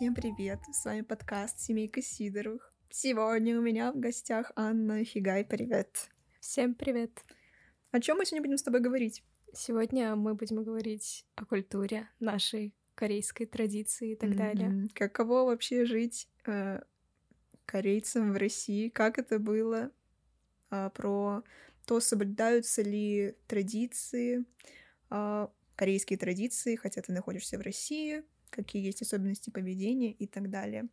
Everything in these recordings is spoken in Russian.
Всем привет! С вами подкаст «Семейка Сидоровых». Сегодня у меня в гостях Анна Фигай. Привет! Всем привет! О чем мы сегодня будем с тобой говорить? Сегодня мы будем говорить о культуре, нашей корейской традиции и так mm-hmm. далее. Каково вообще жить э, корейцам в России? Как это было? Э, про то, соблюдаются ли традиции, э, корейские традиции, хотя ты находишься в России, какие есть особенности поведения и так далее.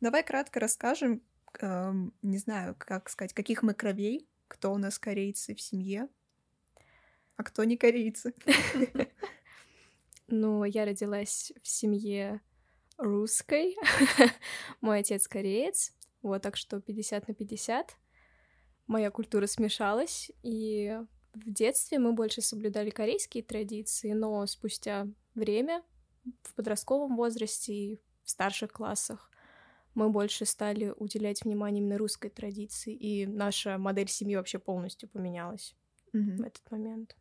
Давай кратко расскажем, э, не знаю, как сказать, каких мы кровей, кто у нас корейцы в семье, а кто не корейцы. Ну, я родилась в семье русской. Мой отец кореец. Вот, так что 50 на 50. Моя культура смешалась, и в детстве мы больше соблюдали корейские традиции, но спустя время, в подростковом возрасте и в старших классах, мы больше стали уделять внимание именно русской традиции, и наша модель семьи вообще полностью поменялась mm-hmm. в этот момент.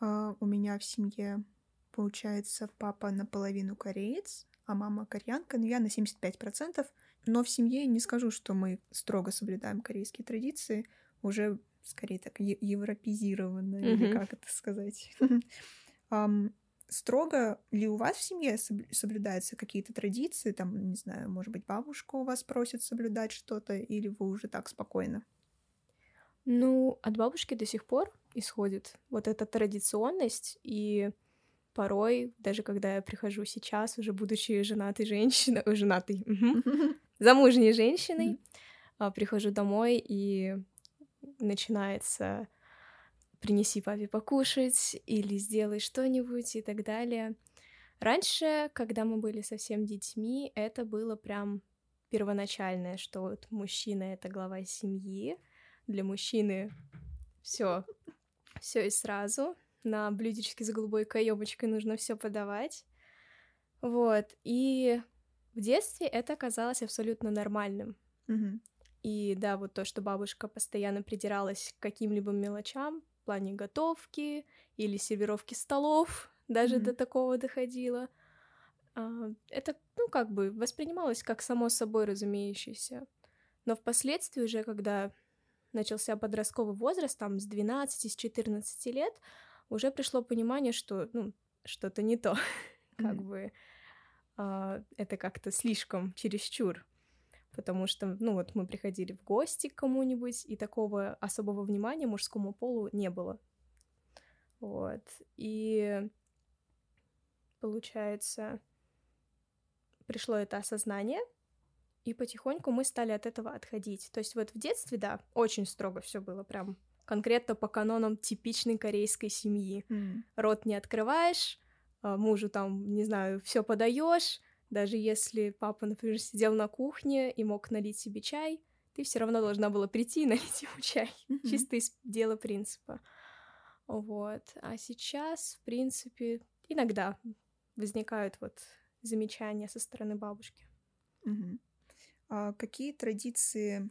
Uh, у меня в семье Получается, папа наполовину кореец, а мама кореянка, но я на 75%. Но в семье не скажу, что мы строго соблюдаем корейские традиции, уже скорее так европезированно, mm-hmm. или как это сказать. um, строго ли у вас в семье соблюдаются какие-то традиции, там, не знаю, может быть, бабушка у вас просит соблюдать что-то, или вы уже так спокойно? Ну, от бабушки до сих пор исходит вот эта традиционность, и порой, даже когда я прихожу сейчас, уже будучи женатой женщиной, женатой, замужней женщиной, а, прихожу домой и начинается принеси папе покушать или сделай что-нибудь и так далее. Раньше, когда мы были совсем детьми, это было прям первоначальное, что вот мужчина это глава семьи, для мужчины все, все и сразу на блюдечке с голубой каемочкой нужно все подавать. Вот. И в детстве это казалось абсолютно нормальным. Mm-hmm. И да, вот то, что бабушка постоянно придиралась к каким-либо мелочам в плане готовки или сервировки столов, даже mm-hmm. до такого доходило. А, это, ну, как бы воспринималось как само собой разумеющееся. Но впоследствии уже, когда начался подростковый возраст, там с 12, с 14 лет, уже пришло понимание, что ну, что-то не то, как бы а, это как-то слишком чересчур, потому что, ну вот мы приходили в гости к кому-нибудь, и такого особого внимания мужскому полу не было. Вот. И получается, пришло это осознание, и потихоньку мы стали от этого отходить. То есть вот в детстве, да, очень строго все было, прям конкретно по канонам типичной корейской семьи. Mm. Рот не открываешь, а, мужу там, не знаю, все подаешь, даже если папа, например, сидел на кухне и мог налить себе чай, ты все равно должна была прийти и налить ему чай. Mm-hmm. Чисто из дела принципа. Вот. А сейчас, в принципе, иногда возникают вот замечания со стороны бабушки. Mm-hmm. А какие традиции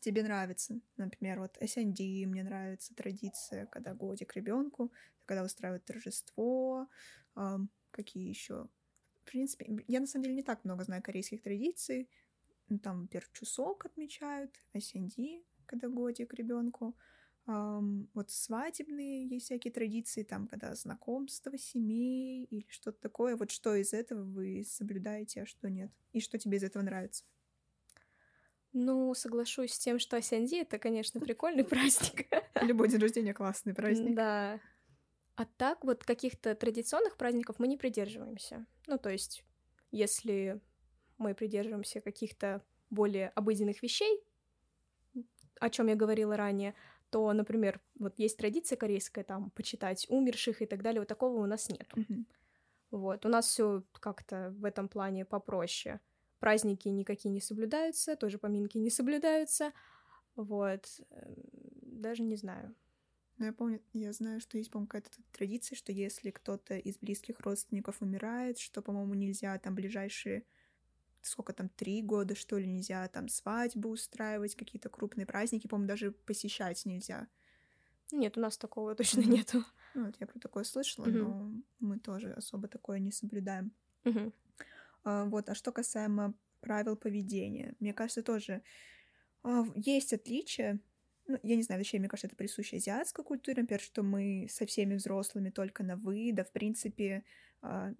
тебе нравится. Например, вот SND мне нравится традиция, когда годик ребенку, когда устраивают торжество, э, какие еще. В принципе, я на самом деле не так много знаю корейских традиций. Там, например, чусок отмечают, SND, когда годик ребенку. Um, вот свадебные есть всякие традиции, там, когда знакомство семей или что-то такое. Вот что из этого вы соблюдаете, а что нет? И что тебе из этого нравится? Ну, соглашусь с тем, что Асянди — это, конечно, прикольный праздник. Любой день рождения — классный праздник. Да. А так вот каких-то традиционных праздников мы не придерживаемся. Ну, то есть, если мы придерживаемся каких-то более обыденных вещей, о чем я говорила ранее, то, например, вот есть традиция корейская, там, почитать умерших и так далее, вот такого у нас нет. Mm-hmm. Вот, у нас все как-то в этом плане попроще праздники никакие не соблюдаются, тоже поминки не соблюдаются. Вот. Эм, даже не знаю. Ну, я помню, я знаю, что есть, по-моему, какая-то традиция, что если кто-то из близких родственников умирает, что, по-моему, нельзя там ближайшие сколько там, три года, что ли, нельзя там свадьбу устраивать, какие-то крупные праздники, по-моему, даже посещать нельзя. Нет, у нас такого точно mm-hmm. нету. Ну, вот я про такое слышала, mm-hmm. но мы тоже особо такое не соблюдаем. Mm-hmm. А, вот, а что касаемо правил поведения, мне кажется, тоже а, есть отличия. Ну, я не знаю, вообще, мне кажется, это присуще азиатской культуре, например, что мы со всеми взрослыми только на «вы», да, в принципе, а,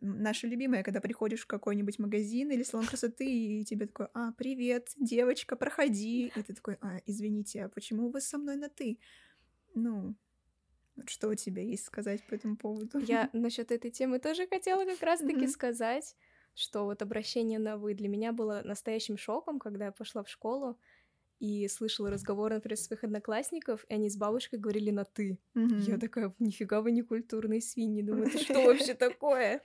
наша любимая, когда приходишь в какой-нибудь магазин или салон красоты, и тебе такой, а, привет, девочка, проходи. И ты такой, а, извините, а почему вы со мной на «ты»? Ну, что у тебя есть сказать по этому поводу? Я насчет этой темы тоже хотела как раз-таки mm-hmm. сказать, что вот обращение на «вы» для меня было настоящим шоком, когда я пошла в школу и слышала разговоры, например, своих одноклассников, и они с бабушкой говорили на «ты». Mm-hmm. Я такая, нифига вы не культурные свиньи, думаю, это что вообще такое?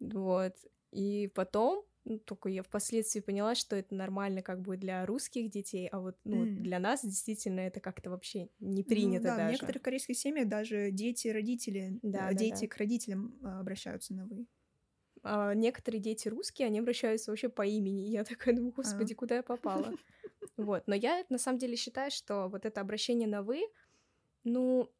Вот. И потом ну, только я впоследствии поняла, что это нормально как бы для русских детей, а вот ну, mm. для нас действительно это как-то вообще не ну принято ну, да, даже. В некоторых корейских семьях даже дети, родители, да, дети да, да. к родителям а, обращаются на вы. А некоторые дети русские, они обращаются вообще по имени. Я такая думаю, господи, а. куда я попала? Вот. Но я на самом деле считаю, что вот это обращение на вы, ну,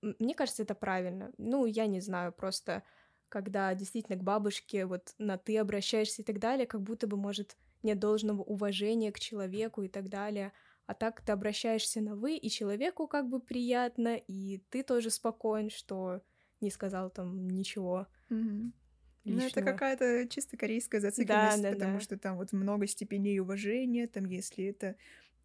мне кажется, это правильно. Ну, я не знаю, просто когда действительно к бабушке вот на ты обращаешься и так далее, как будто бы, может, нет должного уважения к человеку и так далее. А так ты обращаешься на вы, и человеку как бы приятно, и ты тоже спокоен, что не сказал там ничего. Mm-hmm. Ну, это какая-то чисто корейская зацикленность, да, да, потому да. что там вот много степеней уважения, там, если это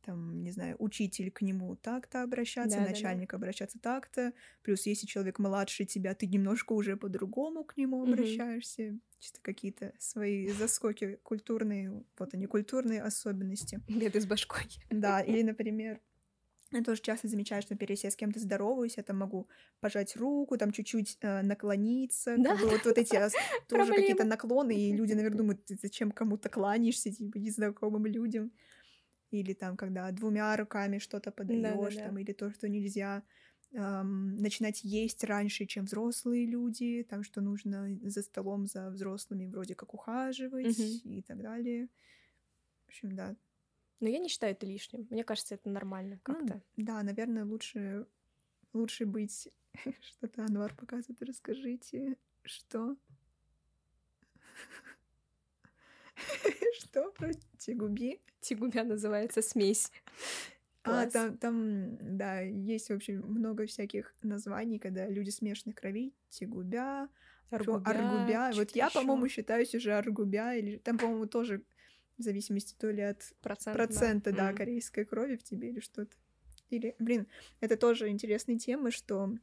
там, не знаю, учитель к нему так-то обращаться, да, начальник да, да. обращаться так-то. Плюс, если человек младше тебя, ты немножко уже по-другому к нему обращаешься. Чисто какие-то свои заскоки культурные, вот они, культурные особенности. Беды с башкой. Да, или, например, я тоже часто замечаю, что, например, если я с кем-то здороваюсь, я там могу пожать руку, там чуть-чуть э, наклониться. Да. Как бы вот, вот эти тоже какие-то наклоны, и люди, наверное, думают, зачем кому-то кланяешься, типа, незнакомым людям или там, когда двумя руками что-то подаешь, да, да, там, или то, что нельзя эм, начинать есть раньше, чем взрослые люди, там, что нужно за столом за взрослыми вроде как ухаживать угу. и так далее. В общем, да. Но я не считаю это лишним. Мне кажется, это нормально ну как-то. Ну, да, наверное, лучше лучше быть что-то Анвар показывает. Расскажите, что Что про тигуби? Тигубя называется смесь. А, там, там, да, есть, в общем, много всяких названий, когда люди смешанных кровей. Тигубя, аргубя. аргубя. Вот я, по-моему, считаюсь уже аргубя, или там, по-моему, тоже в зависимости то ли от Процент, процента, да, да mm. корейской крови в тебе или что-то. Или, блин, это тоже интересная тема, что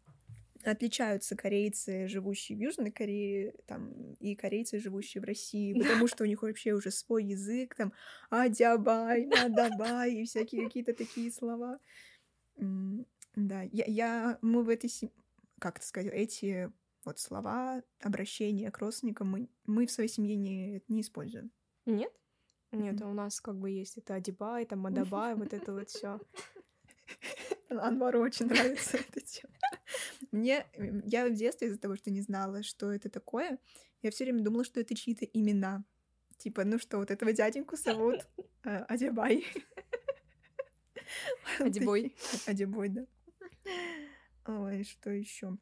отличаются корейцы, живущие в Южной Корее, там, и корейцы, живущие в России, потому что у них вообще уже свой язык, там, адябай, надабай, и всякие какие-то такие слова. Да, я, я мы в этой, как это сказать, эти вот слова, обращения к родственникам мы, мы в своей семье не, не используем. Нет? Нет, mm-hmm. у нас как бы есть это адибай, там адабай, вот это вот все. Анвару очень нравится эта тема. Мне, я в детстве из-за того, что не знала, что это такое, я все время думала, что это чьи-то имена. Типа, ну что, вот этого дяденьку зовут э, Адибай. Адибой. Адибой, да. Ой, что еще?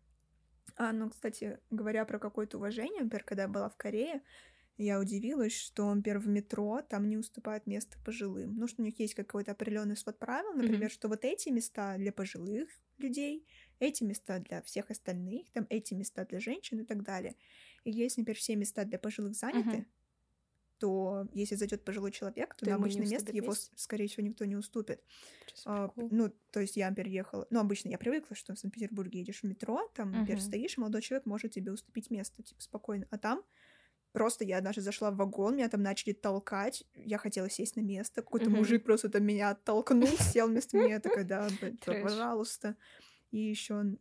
А, ну, кстати, говоря про какое-то уважение, например, когда я была в Корее, я удивилась, что, например, в метро там не уступают место пожилым. Ну, что у них есть какой-то определенный свод правил, например, mm-hmm. что вот эти места для пожилых людей, эти места для всех остальных, там эти места для женщин и так далее. И если, например, все места для пожилых заняты, mm-hmm. то если зайдет пожилой человек, то, то на обычное место его, место? скорее всего, никто не уступит. А, ну, то есть я, например, ехала... Ну, обычно я привыкла, что в Санкт-Петербурге едешь в метро, там, например, uh-huh. стоишь, молодой человек может тебе уступить место, типа, спокойно. А там Просто я однажды зашла в вагон, меня там начали толкать, я хотела сесть на место, какой-то mm-hmm. мужик просто там меня оттолкнул, сел вместо меня, такая, да, пожалуйста. И еще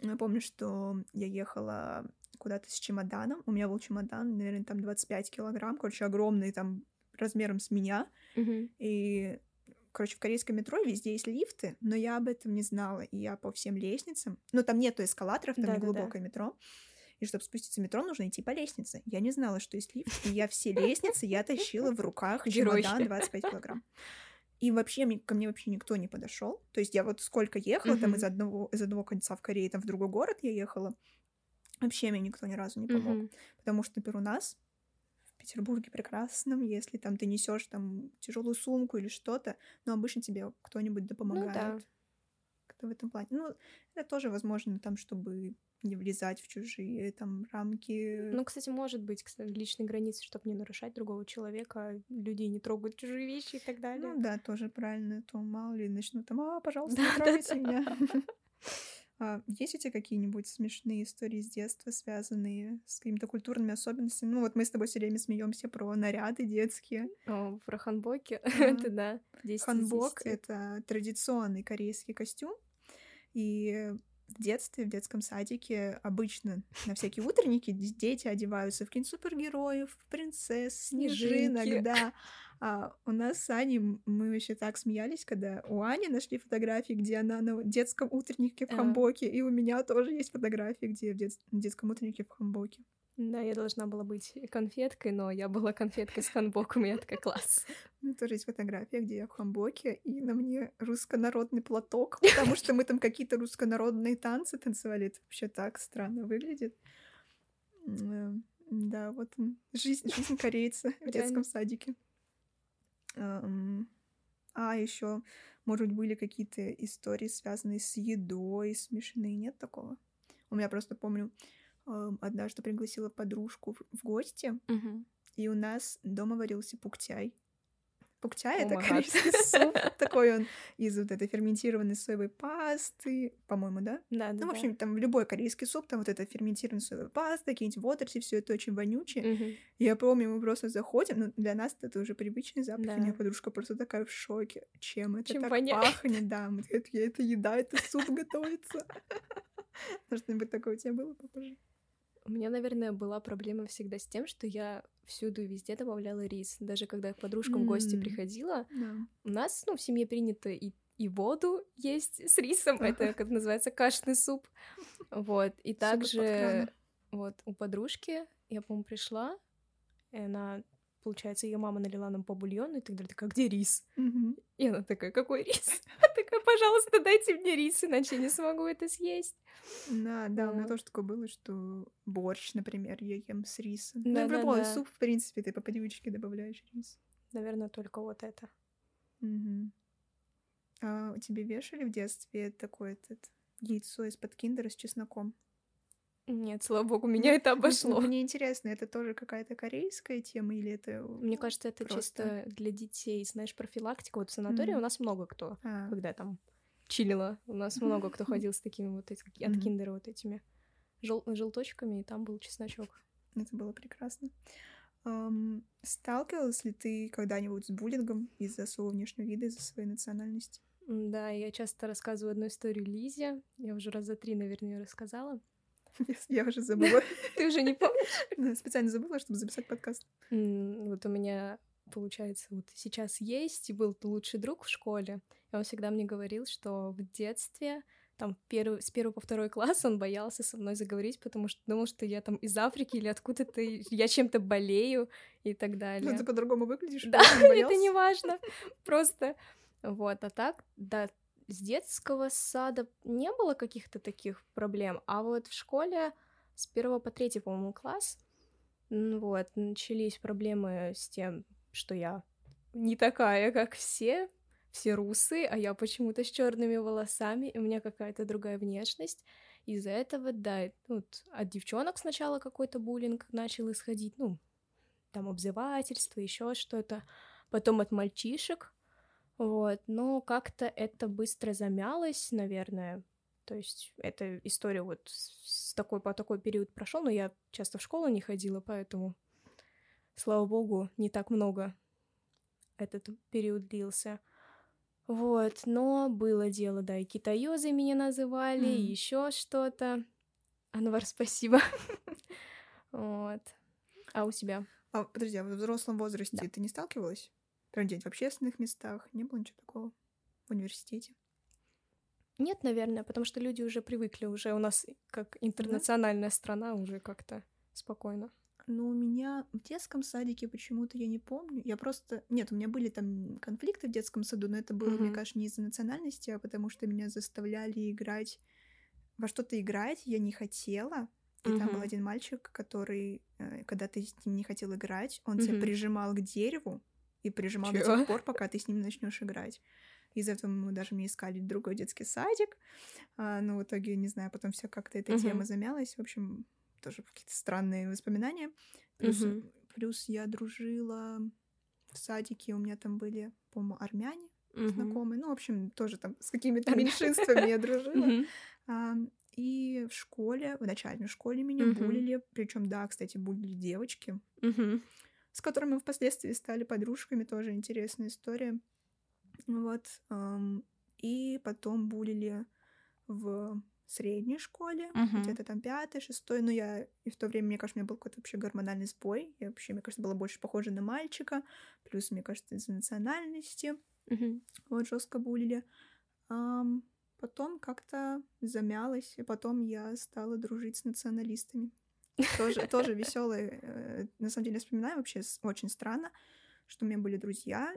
я помню, что я ехала куда-то с чемоданом, у меня был чемодан, наверное, там 25 килограмм, короче, огромный, там, размером с меня, mm-hmm. и короче, в корейском метро везде есть лифты, но я об этом не знала, и я по всем лестницам, ну, там нету эскалаторов, там да, не глубокое да. метро, и чтобы спуститься в метро, нужно идти по лестнице. Я не знала, что есть лифт, и я все лестницы я тащила в руках чемодан 25 килограмм. И вообще ко мне вообще никто не подошел. То есть я вот сколько ехала, mm-hmm. там из одного, из одного конца в Корее, там в другой город я ехала, вообще мне никто ни разу не помог. Mm-hmm. Потому что, например, у нас Петербурге прекрасном, если там ты несешь там тяжелую сумку или что-то, но обычно тебе кто-нибудь да помогает. Ну да. Как-то в этом плане. Ну, это тоже возможно там, чтобы не влезать в чужие там рамки. Ну, кстати, может быть, кстати, личные границы, чтобы не нарушать другого человека, людей не трогать чужие вещи и так далее. Ну да, тоже правильно, то мало ли начнут там, а, пожалуйста, не трогайте меня. А, есть у тебя какие-нибудь смешные истории с детства, связанные с какими-то культурными особенностями? Ну, вот мы с тобой все время смеемся про наряды детские. О, про ханбоки. это да. Ханбок — это традиционный корейский костюм. И в детстве, в детском садике обычно на всякие утренники дети одеваются в каких-нибудь супергероев, в принцесс, снежинок, да. А у нас с Аней, мы вообще так смеялись, когда у Ани нашли фотографии, где она на детском утреннике в хамбоке, и у меня тоже есть фотографии, где в дет... детском утреннике в хамбоке. Да, я должна была быть конфеткой, но я была конфеткой с ханбоком, и я такая класс. У меня тоже есть фотография, где я в хамбоке, и на мне руссконародный платок, потому что мы там какие-то руссконародные танцы танцевали. Это вообще так странно выглядит. Да, вот жизнь, жизнь корейца в детском садике. А еще, может быть, были какие-то истории, связанные с едой, смешные. Нет такого? У меня просто помню, однажды пригласила подружку в гости, угу. и у нас дома варился пуктяй. Пуктяй — это корейский суп. Такой он из вот этой ферментированной соевой пасты, по-моему, да? Да, да. Ну, в общем, там любой корейский суп, там вот эта ферментированная соевая паста, какие-нибудь водоросли, все это очень вонючее. Угу. Я помню, мы просто заходим, ну, для нас это уже привычный запах, да. и моя подружка просто такая в шоке. Чем это Чем так пахнет? Да, мы такие, это еда, это суп готовится. Что-нибудь такое у тебя было похоже? У меня, наверное, была проблема всегда с тем, что я всюду и везде добавляла рис. Даже когда к подружкам mm. в гости приходила, yeah. у нас, ну, в семье принято и, и воду есть с рисом. Это, как называется, кашный суп. Вот. И также вот у подружки, я, по-моему, пришла, и она получается, ее мама налила нам по бульону, и тогда такая, где рис? Mm-hmm. И она такая, какой рис? Она такая, пожалуйста, дайте мне рис, иначе я не смогу это съесть. Да, да, у меня тоже такое было, что борщ, например, я ем с рисом. Ну, в любой суп, в принципе, ты по привычке добавляешь рис. Наверное, только вот это. А тебе вешали в детстве такое этот яйцо из-под киндера с чесноком? Нет, слава богу, меня это обошло. Мне интересно, это тоже какая-то корейская тема или это Мне кажется, это просто... чисто для детей, знаешь, профилактика. Вот в санатории mm-hmm. у нас много кто, а. когда там чилила, у нас много кто ходил с такими вот этими, от mm-hmm. киндера вот этими жел- желточками, и там был чесночок. Это было прекрасно. Um, сталкивалась ли ты когда-нибудь с буллингом из-за своего внешнего вида, из-за своей национальности? Да, я часто рассказываю одну историю Лизе. Я уже раза три, наверное, ее рассказала. Я уже забыла. Ты уже не помнишь? Специально забыла, чтобы записать подкаст. Вот у меня, получается, вот сейчас есть и был лучший друг в школе. И он всегда мне говорил, что в детстве там первый, с первого по второй класс он боялся со мной заговорить, потому что думал, что я там из Африки или откуда-то, я чем-то болею и так далее. Ну, ты по-другому выглядишь? Да, это не важно. Просто вот, а так, да, с детского сада не было каких-то таких проблем, а вот в школе с первого по третий, по-моему, класс, вот, начались проблемы с тем, что я не такая, как все, все русы, а я почему-то с черными волосами, и у меня какая-то другая внешность. Из-за этого, да, вот, от девчонок сначала какой-то буллинг начал исходить, ну, там обзывательство, еще что-то. Потом от мальчишек, вот, но как-то это быстро замялось, наверное. То есть эта история вот с такой по такой период прошел, но я часто в школу не ходила, поэтому, слава богу, не так много этот период длился. Вот, но было дело, да, и китаёзы меня называли, mm. еще что-то. Анвар, спасибо. Вот. А у тебя? А, подожди, а в взрослом возрасте ты не сталкивалась? Прям где-нибудь в общественных местах? Не было ничего такого? В университете? Нет, наверное, потому что люди уже привыкли, уже у нас как интернациональная да? страна уже как-то спокойно. Ну, у меня в детском садике почему-то я не помню. Я просто... Нет, у меня были там конфликты в детском саду, но это было, mm-hmm. мне кажется, не из-за национальности, а потому что меня заставляли играть во что-то играть, я не хотела. и там был один мальчик, который, э, когда ты с ним не хотел играть, он Мгм. тебя прижимал к дереву и прижимал до Чего? тех пор, пока ты с ним начнешь играть. Из-за этого мы даже мне искали другой детский садик. А, но в итоге, не знаю, потом все как-то эта тема Мгм. замялась. В общем, тоже какие-то странные воспоминания. Плюс, Мгм. плюс я дружила в садике, у меня там были, по-моему, армяне Мгм. знакомые. Ну, в общем, тоже там с какими-то меньшинствами я дружила. А, И в школе, в начальной школе меня булили. Причем, да, кстати, булили девочки. С которыми мы впоследствии стали подружками. Тоже интересная история. Вот. И потом булили в средней школе, Мгм. где-то там пятый, шестой. Но я и в то время, мне кажется, у меня был какой-то вообще гормональный сбой. Я вообще, мне кажется, была больше похожа на мальчика. Плюс, мне кажется, из-за национальности. Мгм. Вот жестко булили. Ам, потом как-то замялась, и потом я стала дружить с националистами. Тоже, тоже веселые. На самом деле, я вспоминаю вообще очень странно, что у меня были друзья,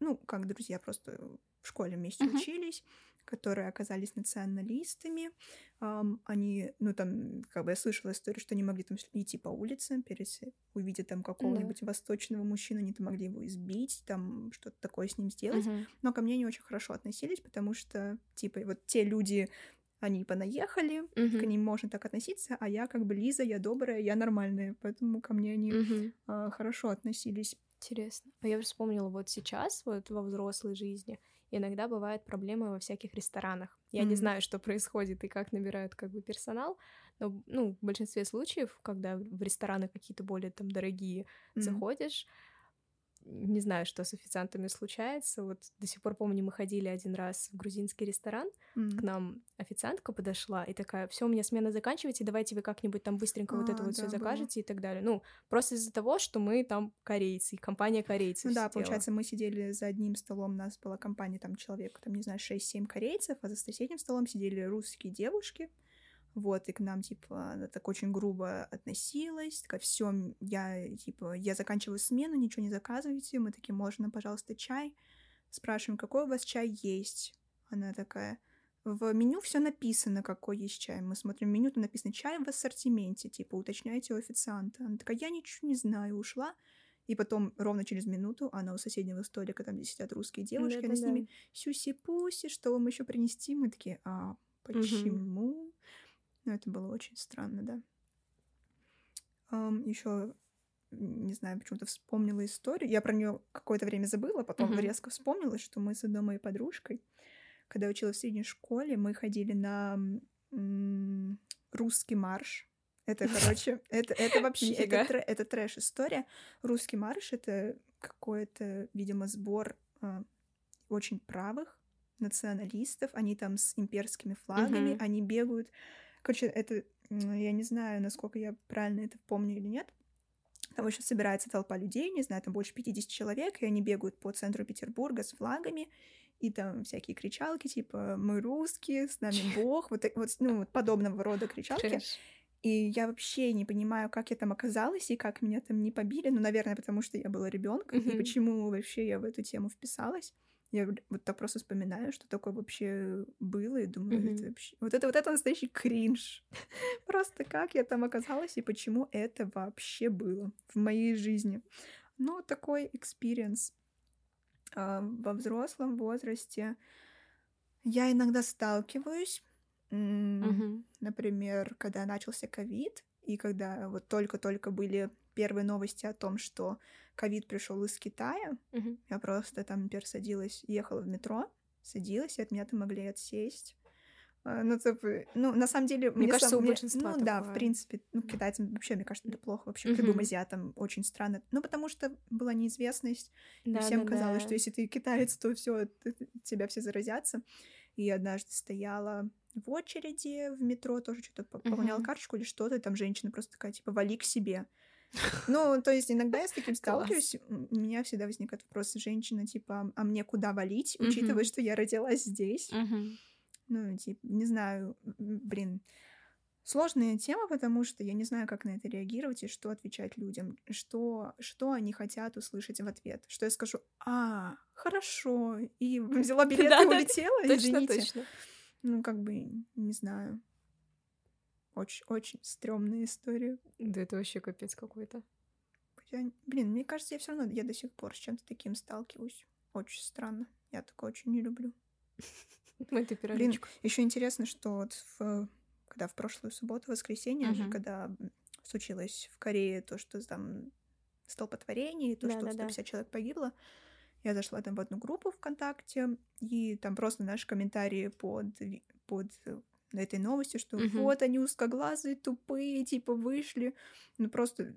ну, как друзья, просто в школе вместе Мгм. учились, которые оказались националистами. Ам, они, ну, там, как бы я слышала историю, что они могли там идти по улице, перес... увидя там какого-нибудь восточного мужчину, они там могли его избить, там что-то такое с ним сделать. Мгм. Но ко мне не очень хорошо относились, потому что, типа, вот те люди, они понаехали, к Мгм. ним можно так относиться, а я как бы Лиза, я добрая, я нормальная, поэтому ко мне они Мгм. а, хорошо относились. Интересно. А я вспомнила вот сейчас, вот во взрослой жизни, иногда бывают проблемы во всяких ресторанах. Я не М. знаю, что происходит и как набирают как бы персонал, но ну, в большинстве случаев, когда в рестораны какие-то более там дорогие М. заходишь, не знаю, что с официантами случается. Вот до сих пор помню, мы ходили один раз в грузинский ресторан, М. к нам официантка подошла и такая, все, у меня смена заканчивается, давайте вы как-нибудь там быстренько вот А, это вот все было. закажете и так далее. Ну, просто из-за того, что мы там корейцы, компания корейцев Ну да, сидела. получается, мы сидели за одним столом, у нас была компания, там, человек, там, не знаю, 6-7 корейцев, а за соседним столом сидели русские девушки, вот, и к нам, типа, она так очень грубо относилась, такая, все, я, типа, я заканчиваю смену, ничего не заказывайте, мы такие, можно, пожалуйста, чай? Спрашиваем, какой у вас чай есть? Она такая, в меню все написано, какой есть чай. Мы смотрим меню, там написано чай в ассортименте, типа, уточняйте у официанта. Она такая, я ничего не знаю, ушла. И потом ровно через минуту она у соседнего столика, там, где сидят русские девушки, она с Да-да-да. ними сюси-пуси, что вам еще принести? Мы такие, а почему? Ну, это было очень странно, да. еще, не знаю, почему-то вспомнила историю. Я про нее какое-то время забыла, потом Мгм. резко вспомнила, что мы с одной моей подружкой, когда училась в средней школе, мы ходили на м, русский марш. Это, короче, это, это вообще, это, тре- это трэш-история. Русский марш — это какой-то, видимо, сбор а, очень правых националистов. Они там с имперскими флагами, Мгм. они бегают. Короче, это, я не знаю, насколько я правильно это помню или нет. Там, в общем, собирается толпа людей, не знаю, там больше 50 человек, и они бегают по центру Петербурга с флагами, и там всякие кричалки, типа «Мы русские», «С нами Бог», вот, так- вот, ну, вот подобного рода кричалки. Трэш. И я вообще не понимаю, как я там оказалась и как меня там не побили. Ну, наверное, потому что я была ребенком. И Мгм. почему вообще я в эту тему вписалась. Я вот так просто вспоминаю, что такое вообще было, и думаю, Мгм. это вообще... Вот это вот это настоящий кринж. Просто как я там оказалась и почему это вообще было в моей жизни. Ну, такой experience а, во взрослом возрасте. Я иногда сталкиваюсь. Мгм. Например, когда начался ковид, и когда вот только-только были первые новости о том, что ковид пришел из Китая, Мгм. я просто там, например, садилась, ехала в метро, садилась, и от меня там могли отсесть. А, Ну, типа, ну, на самом деле... Мне кажется, сам- у мне- большинства Ну, да, такое. в принципе, ну, китайцам вообще, мне кажется, это плохо. Вообще, к любым азиатам очень странно. Ну, потому что была неизвестность, и Да, всем да, казалось, да. что если ты китаец, то все, тебя все заразятся. И однажды стояла в очереди в метро, тоже что-то пополняла Мгм. карточку или что-то, и там женщина просто такая, типа, вали к себе. Ну, то есть иногда я с таким сталкиваюсь, у меня всегда возникает вопрос, женщина, типа, а мне куда валить, учитывая, что я родилась здесь? Ну, типа, не знаю, блин, сложная тема, потому что я не знаю, как на это реагировать и что отвечать людям, что, что они хотят услышать в ответ. Что я скажу, а, хорошо, и взяла билет и улетела, Точно, извините. точно. Ну, как бы, не знаю. Очень-очень стрёмная история. Да это вообще капец какой-то. Я, блин, мне кажется, я все равно я до сих пор с чем-то таким сталкиваюсь. Очень странно. Я такое очень не люблю. Ты Блин, еще интересно, что вот в, когда в прошлую субботу, воскресенье, Мгм. когда случилось в Корее то, что там столпотворение, и то, что Да-да-да. 150 человек погибло, я зашла там в одну группу ВКонтакте, и там просто наши комментарии под, под этой новостью, что Мгм. вот они узкоглазые, тупые, типа вышли. Ну просто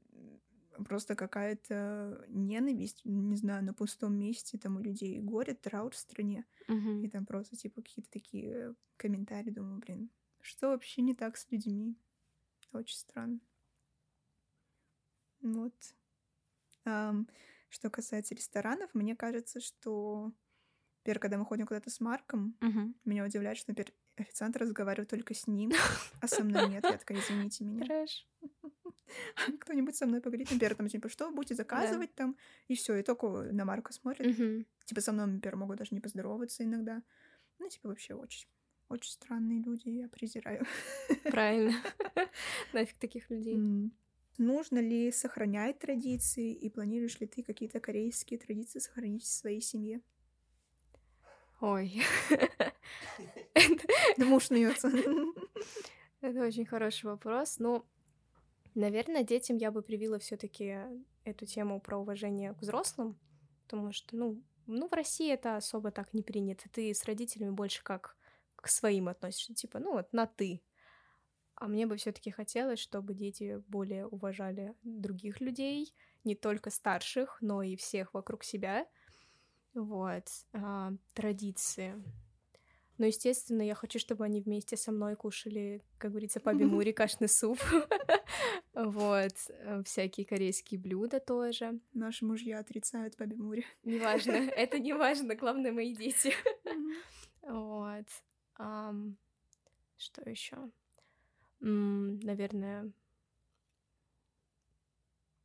просто какая-то ненависть, не знаю, на пустом месте, там у людей горе, траур в стране, Мгм. и там просто, типа, какие-то такие комментарии, думаю, блин, что вообще не так с людьми? Очень странно. Вот. Ам, что касается ресторанов, мне кажется, что, например, когда мы ходим куда-то с Марком, Мгм. меня удивляет, что, например, официант разговаривает только с ним, а со мной нет. Я такая, извините меня. Трэш. Кто-нибудь со мной поговорит, например, там, типа, что будете заказывать там, и все, и только на Марка смотрит. Мгм. Типа, со мной, например, могут даже не поздороваться иногда. Ну, типа, вообще очень, очень странные люди, я презираю. Правильно. Нафиг таких людей. Нужно ли сохранять традиции, и планируешь ли ты какие-то корейские традиции сохранить в своей семье? Ой. Муж смеется. Это очень хороший вопрос. Ну, наверное, детям я бы привила все таки эту тему про уважение к взрослым, потому что, ну, ну, в России это особо так не принято. Ты с родителями больше как к своим относишься, типа, ну, вот на «ты». А мне бы все таки хотелось, чтобы дети более уважали других людей, не только старших, но и всех вокруг себя. Вот. А, традиции. Но, естественно, я хочу, чтобы они вместе со мной кушали, как говорится, по бимури кашный суп. Вот. э, Всякие корейские блюда тоже. Наши мужья отрицают Баби Мури. Неважно. Это не важно. Главное, мои дети. Вот. Что еще? Наверное,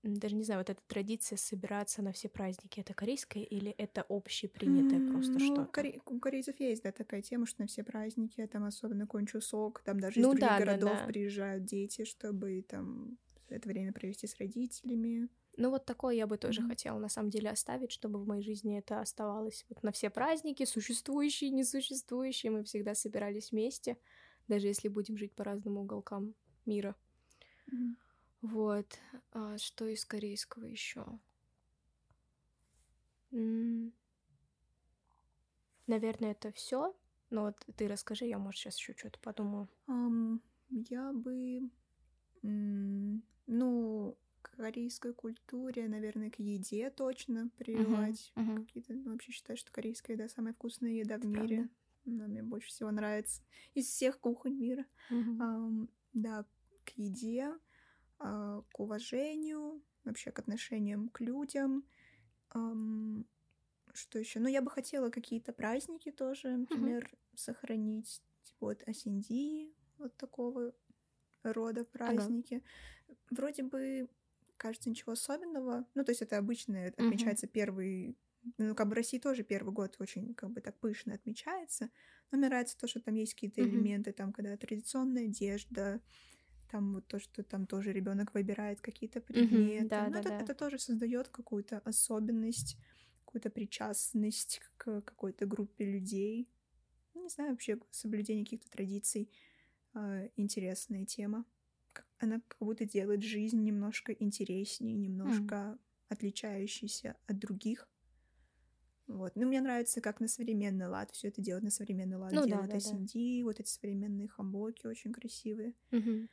даже не знаю, вот эта традиция собираться на все праздники, это корейская или это общепринятое просто ну, что-то? коре- У корейцев есть, да, такая тема, что на все праздники, там особенно Кончусок, там даже из Ну других да, да, городов да. приезжают дети, чтобы там это время провести с родителями. Ну вот такое я бы тоже Мгм. хотела на самом деле оставить, чтобы в моей жизни это оставалось вот на все праздники, существующие, несуществующие, мы всегда собирались вместе, даже если будем жить по разным уголкам мира. Мгм. Вот. А что из корейского еще? Наверное, это все. Но вот ты расскажи, я, может, сейчас еще что-то подумаю. Ам, я бы, ну, к корейской культуре, наверное, к еде точно прививать. мгм. Какие-то, ну, вообще считаю, что корейская еда самая вкусная еда в мире. правда. Она мне больше всего нравится из всех кухонь мира. Мгм. Ам, да, к еде, к уважению, вообще к отношениям к людям. Что еще? Ну, я бы хотела какие-то праздники тоже, например, сохранить, типа вот Асинди, вот такого рода праздники. Вроде бы, кажется, ничего особенного. Ну, то есть это обычно Мгм. отмечается первый... Ну, как бы в России тоже первый год очень как бы так пышно отмечается. Но мне нравится то, что там есть какие-то Мгм. элементы, там, когда традиционная одежда, там вот то, что там тоже ребенок выбирает какие-то предметы. да, Ну, да, это, да. это тоже создает какую-то особенность, какую-то причастность к какой-то группе людей. Ну, Не знаю, вообще соблюдение каких-то традиций а, интересная тема. Она как будто делает жизнь немножко интереснее, немножко отличающейся от других. Вот. Ну, мне нравится, как на современный лад все это делать, на современный лад Ну да, делают да, да. SND, вот эти современные хамбоки очень красивые. Мгм.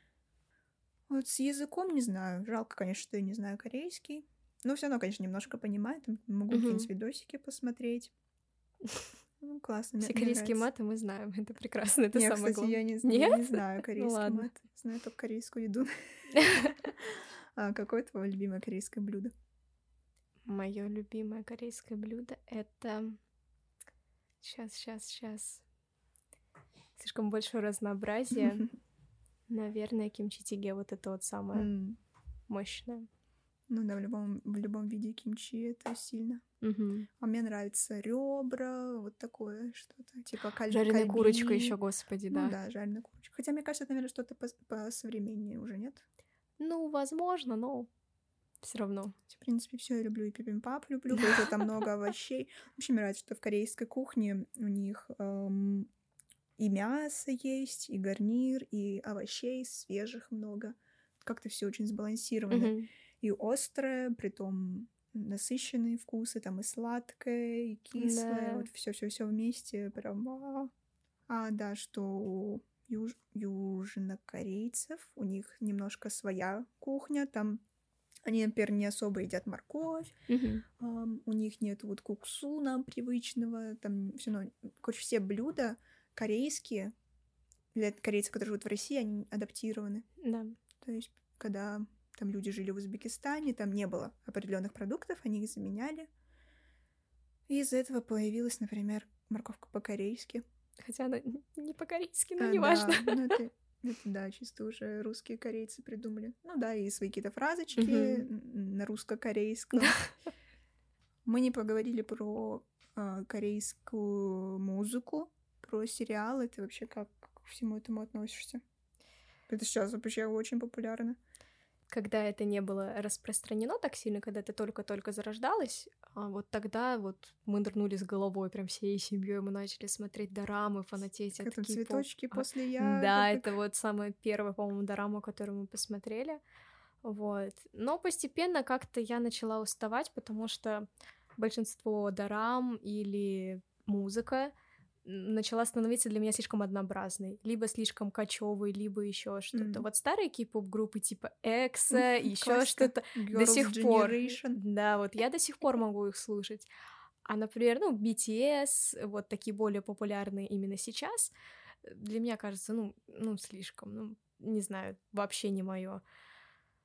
Вот с языком не знаю. Жалко, конечно, что я не знаю корейский. Но все равно, конечно, немножко понимаю. Там могу Мгм. какие-нибудь видосики посмотреть. Ну, классно. Все корейские нравится. маты мы знаем, это прекрасно, это Нет, самое кстати, главное. я не, я не Нет? знаю корейский ладно. мат. Знаю только корейскую еду. А какое твое любимое корейское блюдо? Мое любимое корейское блюдо это... Сейчас, сейчас, сейчас. Слишком большое разнообразие. Наверное, кимчи тиге вот это вот самое М, мощное. Ну да, в любом, в любом виде кимчи это сильно. Мгм. А мне нравится ребра, вот такое что-то, типа каль- Жареная курочка кальби. еще, господи, Ну да. да, жареная курочка. Хотя, мне кажется, это, наверное, что-то пос- посовременнее уже, нет? Ну, возможно, но все равно. В принципе, все я люблю. И пипимпап люблю, потому что там много овощей. Вообще мне нравится, что в корейской кухне у них эм, и мясо есть, и гарнир, и овощей свежих много. Как-то все очень сбалансировано. Мгм. И острое, притом насыщенные вкусы, там и сладкое, и кислое, Да. вот все, все, все вместе, прям. а. А, да, что у юж- южнокорейцев у них немножко своя кухня, там они, например, не особо едят морковь, Мгм. ам, у них нет вот куксу нам привычного, там все равно, короче, все блюда корейские для корейцев, которые живут в России, они адаптированы. Да. То есть, когда там люди жили в Узбекистане, там не было определенных продуктов, они их заменяли. И из этого появилась, например, морковка по-корейски. Хотя она не по-корейски, но А, неважно. Да, ну это, это да, чисто уже русские корейцы придумали. Ну да, и свои какие-то фразочки н- на русско-корейском. Мы не поговорили про а, корейскую музыку, про сериалы. Ты вообще как к всему этому относишься? Это сейчас вообще очень популярно. Когда это не было распространено так сильно, когда это только-только зарождалось, а вот тогда вот мы нырнули с головой, прям всей семьей мы начали смотреть дорамы, фанатеть от там кей-поп. цветочки А, после Да, ягодок. это вот самая первая, по-моему, дорама, которую мы посмотрели. Вот. Но постепенно как-то я начала уставать, потому что большинство дорам или музыка начала становиться для меня слишком однообразной, либо слишком кочевой, либо еще что-то. Мгм. Вот старые кей-поп группы типа Экса, еще что-то до сих пор. Да, вот я до сих пор могу их слушать. А, например, ну, BTS, вот такие более популярные именно сейчас, для меня кажется, ну, ну, слишком, ну, не знаю, вообще не мое.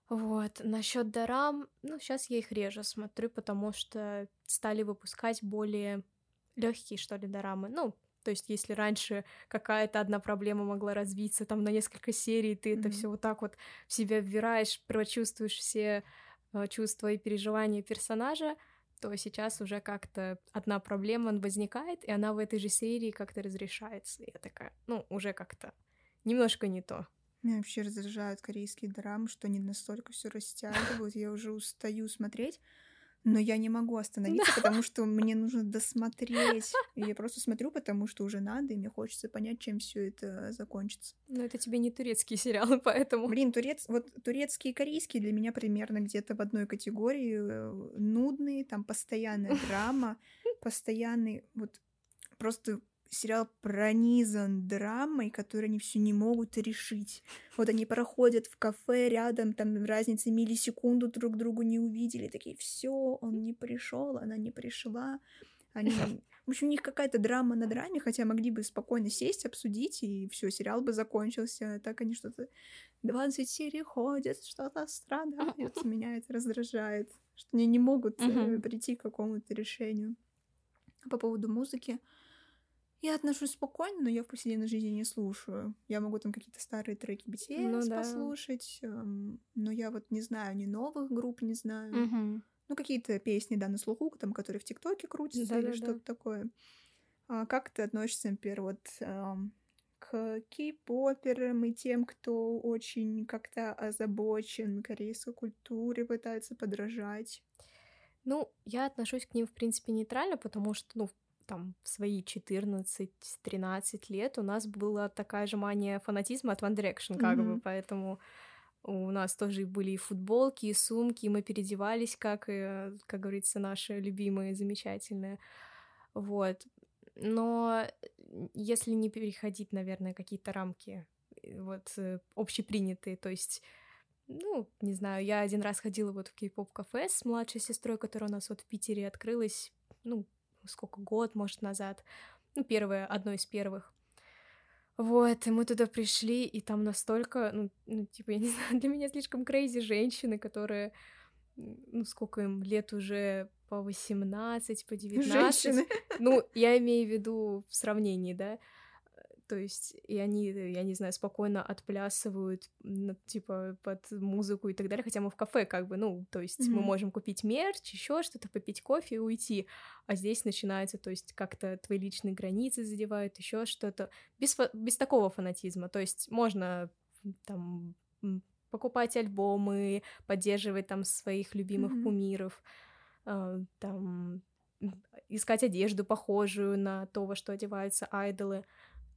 Вот, насчет дарам, ну, сейчас я их реже смотрю, потому что стали выпускать более легкие, что ли, дорамы. Ну, то есть, если раньше какая-то одна проблема могла развиться там на несколько серий, ты это Мгм. все вот так вот в себя вбираешь, прочувствуешь все э, чувства и переживания персонажа, то сейчас уже как-то одна проблема возникает, и она в этой же серии как-то разрешается. Я такая, ну, уже как-то немножко не то. Меня вообще раздражают корейские драмы, что они настолько все растягивают. Я уже устаю смотреть, но я не могу остановиться, потому что мне нужно досмотреть. И я просто смотрю, потому что уже надо, и мне хочется понять, чем все это закончится. Но это тебе не турецкие сериалы, поэтому... Блин, турец... вот турецкие и корейские для меня примерно где-то в одной категории. э, Нудные, там постоянная драма, постоянный вот просто сериал пронизан драмой, которую они все не могут решить. Вот они проходят в кафе рядом, там разницы миллисекунду друг другу не увидели, такие, все, он не пришел, она не пришла. Они... В общем, у них какая-то драма на драме, хотя могли бы спокойно сесть, обсудить, и все, сериал бы закончился. А так они что-то 20 серий ходят, что-то страдают. Меня это раздражает, что они не могут Мгм. прийти к какому-то решению. По поводу музыки. Я отношусь спокойно, но я в повседневной жизни не слушаю. Я могу там какие-то старые треки BTS Ну да. послушать, эм, но я вот не знаю ни новых групп, не знаю. Мгм. Ну, какие-то песни, да, на слуху, там, которые в ТикТоке крутятся или Да-да-да. что-то такое. А как ты относишься, например, вот эм, к кей-поперам и тем, кто очень как-то озабочен корейской культуре, пытается подражать? Ну, я отношусь к ним, в принципе, нейтрально, потому что, ну, там, в свои 14-13 лет у нас была такая же мания фанатизма от One Direction, как бы, Мгм. поэтому у нас тоже были и футболки, и сумки, и мы переодевались, как, и, как говорится, наши любимые, замечательные. Вот. Но если не переходить, наверное, какие-то рамки э, вот э, общепринятые, то есть ну, не знаю, я один раз ходила вот в кей-поп кафе с младшей сестрой, которая у нас вот в Питере открылась, ну, сколько, год, может, назад. Ну, первое, одно из первых. Вот, и мы туда пришли, и там настолько, ну, ну, типа, я не знаю, для меня слишком крейзи женщины, которые, ну, сколько им лет уже, по 18, по 19. Женщины. Ну, я имею в виду в сравнении, да. То есть, и они, я не знаю, спокойно отплясывают, типа, под музыку и так далее, хотя мы в кафе, как бы, ну, то есть, mm-hmm. мы можем купить мерч, еще что-то, попить кофе и уйти, а здесь начинается, то есть, как-то твои личные границы задевают, еще что-то, без, без такого фанатизма, то есть, можно там покупать альбомы, поддерживать там своих любимых mm-hmm. кумиров, э, там искать одежду похожую на то, во что одеваются айдолы.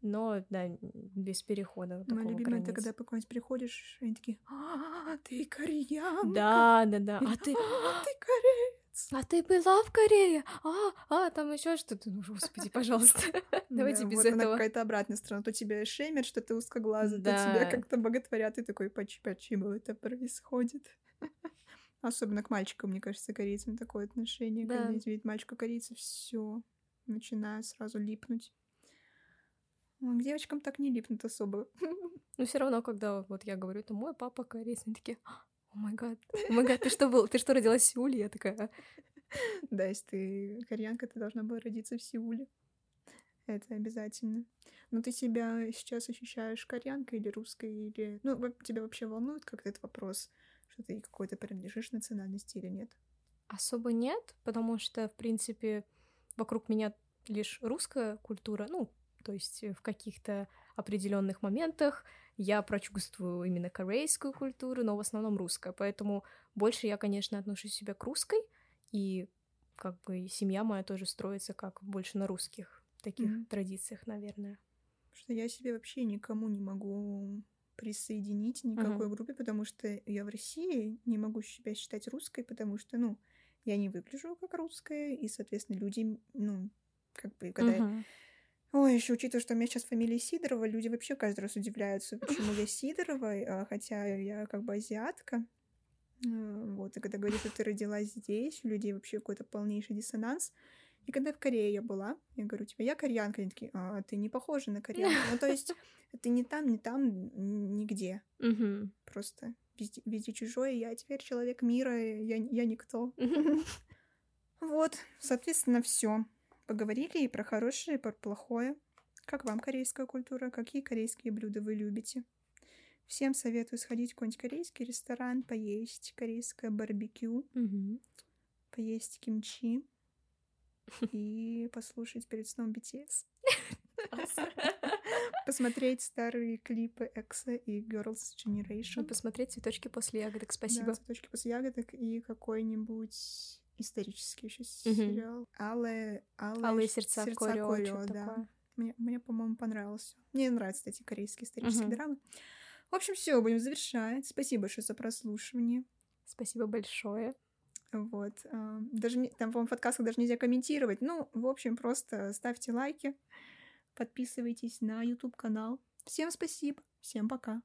Но, да, без перехода. Моя любимая, это когда по какой-нибудь приходишь, они такие, а, ты кореянка. Да, да, да. А ты, а, ты кореец. А ты была в Корее? А, а, там еще что-то. Ну, господи, пожалуйста. Давайте без этого. какая-то обратная сторона. То тебя шеймер, что ты узкоглазый, то тебя как-то боготворят, и такой, почему это происходит? Особенно к мальчикам, мне кажется, корейцам такое отношение. Да. Когда видят мальчика корейца, все начинаю сразу липнуть. Ну, к девочкам так не липнут особо. Но все равно, когда вот я говорю, это мой папа кореец, они такие, о май гад, о май гад, ты что был, ты что родилась в Сеуле? Я такая... Да, если ты кореянка, ты должна была родиться в Сеуле. Это обязательно. Но ты себя сейчас ощущаешь кореянкой или русской, или... Ну, тебя вообще волнует как этот вопрос? что ты какой-то принадлежишь национальности или нет? Особо нет, потому что, в принципе, вокруг меня лишь русская культура, ну, то есть в каких-то определенных моментах я прочувствую именно корейскую культуру, но в основном русская, поэтому больше я, конечно, отношу себя к русской, и как бы семья моя тоже строится как больше на русских таких mm-hmm. традициях, наверное. Что я себе вообще никому не могу присоединить никакой uh-huh. группе, потому что я в России не могу себя считать русской, потому что, ну, я не выгляжу как русская, и, соответственно, люди, ну, как бы, когда... Uh-huh. Ой, еще учитывая, что у меня сейчас фамилия Сидорова, люди вообще каждый раз удивляются, почему я Сидорова, хотя я как бы азиатка. А, вот, и когда говорят, что ты родилась здесь, у людей вообще какой-то полнейший диссонанс. И когда в Корее я была, я говорю, типа, я кореянка, они такие, а, ты не похожа на кореянку. Ну, то есть, это не там, не там, нигде. Просто везде, везде чужое, я теперь человек мира, я, я никто. Вот, соответственно, все. Поговорили и про хорошее, и про плохое. Как вам корейская культура? Какие корейские блюда вы любите? Всем советую сходить в какой-нибудь корейский ресторан, поесть корейское барбекю, поесть кимчи и послушать перед сном BTS. Посмотреть старые клипы Экса и Girls' Generation. Посмотреть «Цветочки после ягодок», спасибо. Да, «Цветочки после ягодок» и какой-нибудь исторический еще сериал. Алые, алые, алые сердца, сердца Корио, Корио да. Такое. Мне, мне, по-моему, понравился. Мне нравятся эти корейские исторические uh-huh. драмы. В общем, все, будем завершать. Спасибо большое за прослушивание. Спасибо большое. Вот. Даже не, там, по-моему, в подкастах даже нельзя комментировать. Ну, в общем, просто ставьте лайки, подписывайтесь на YouTube канал. Всем спасибо, всем пока.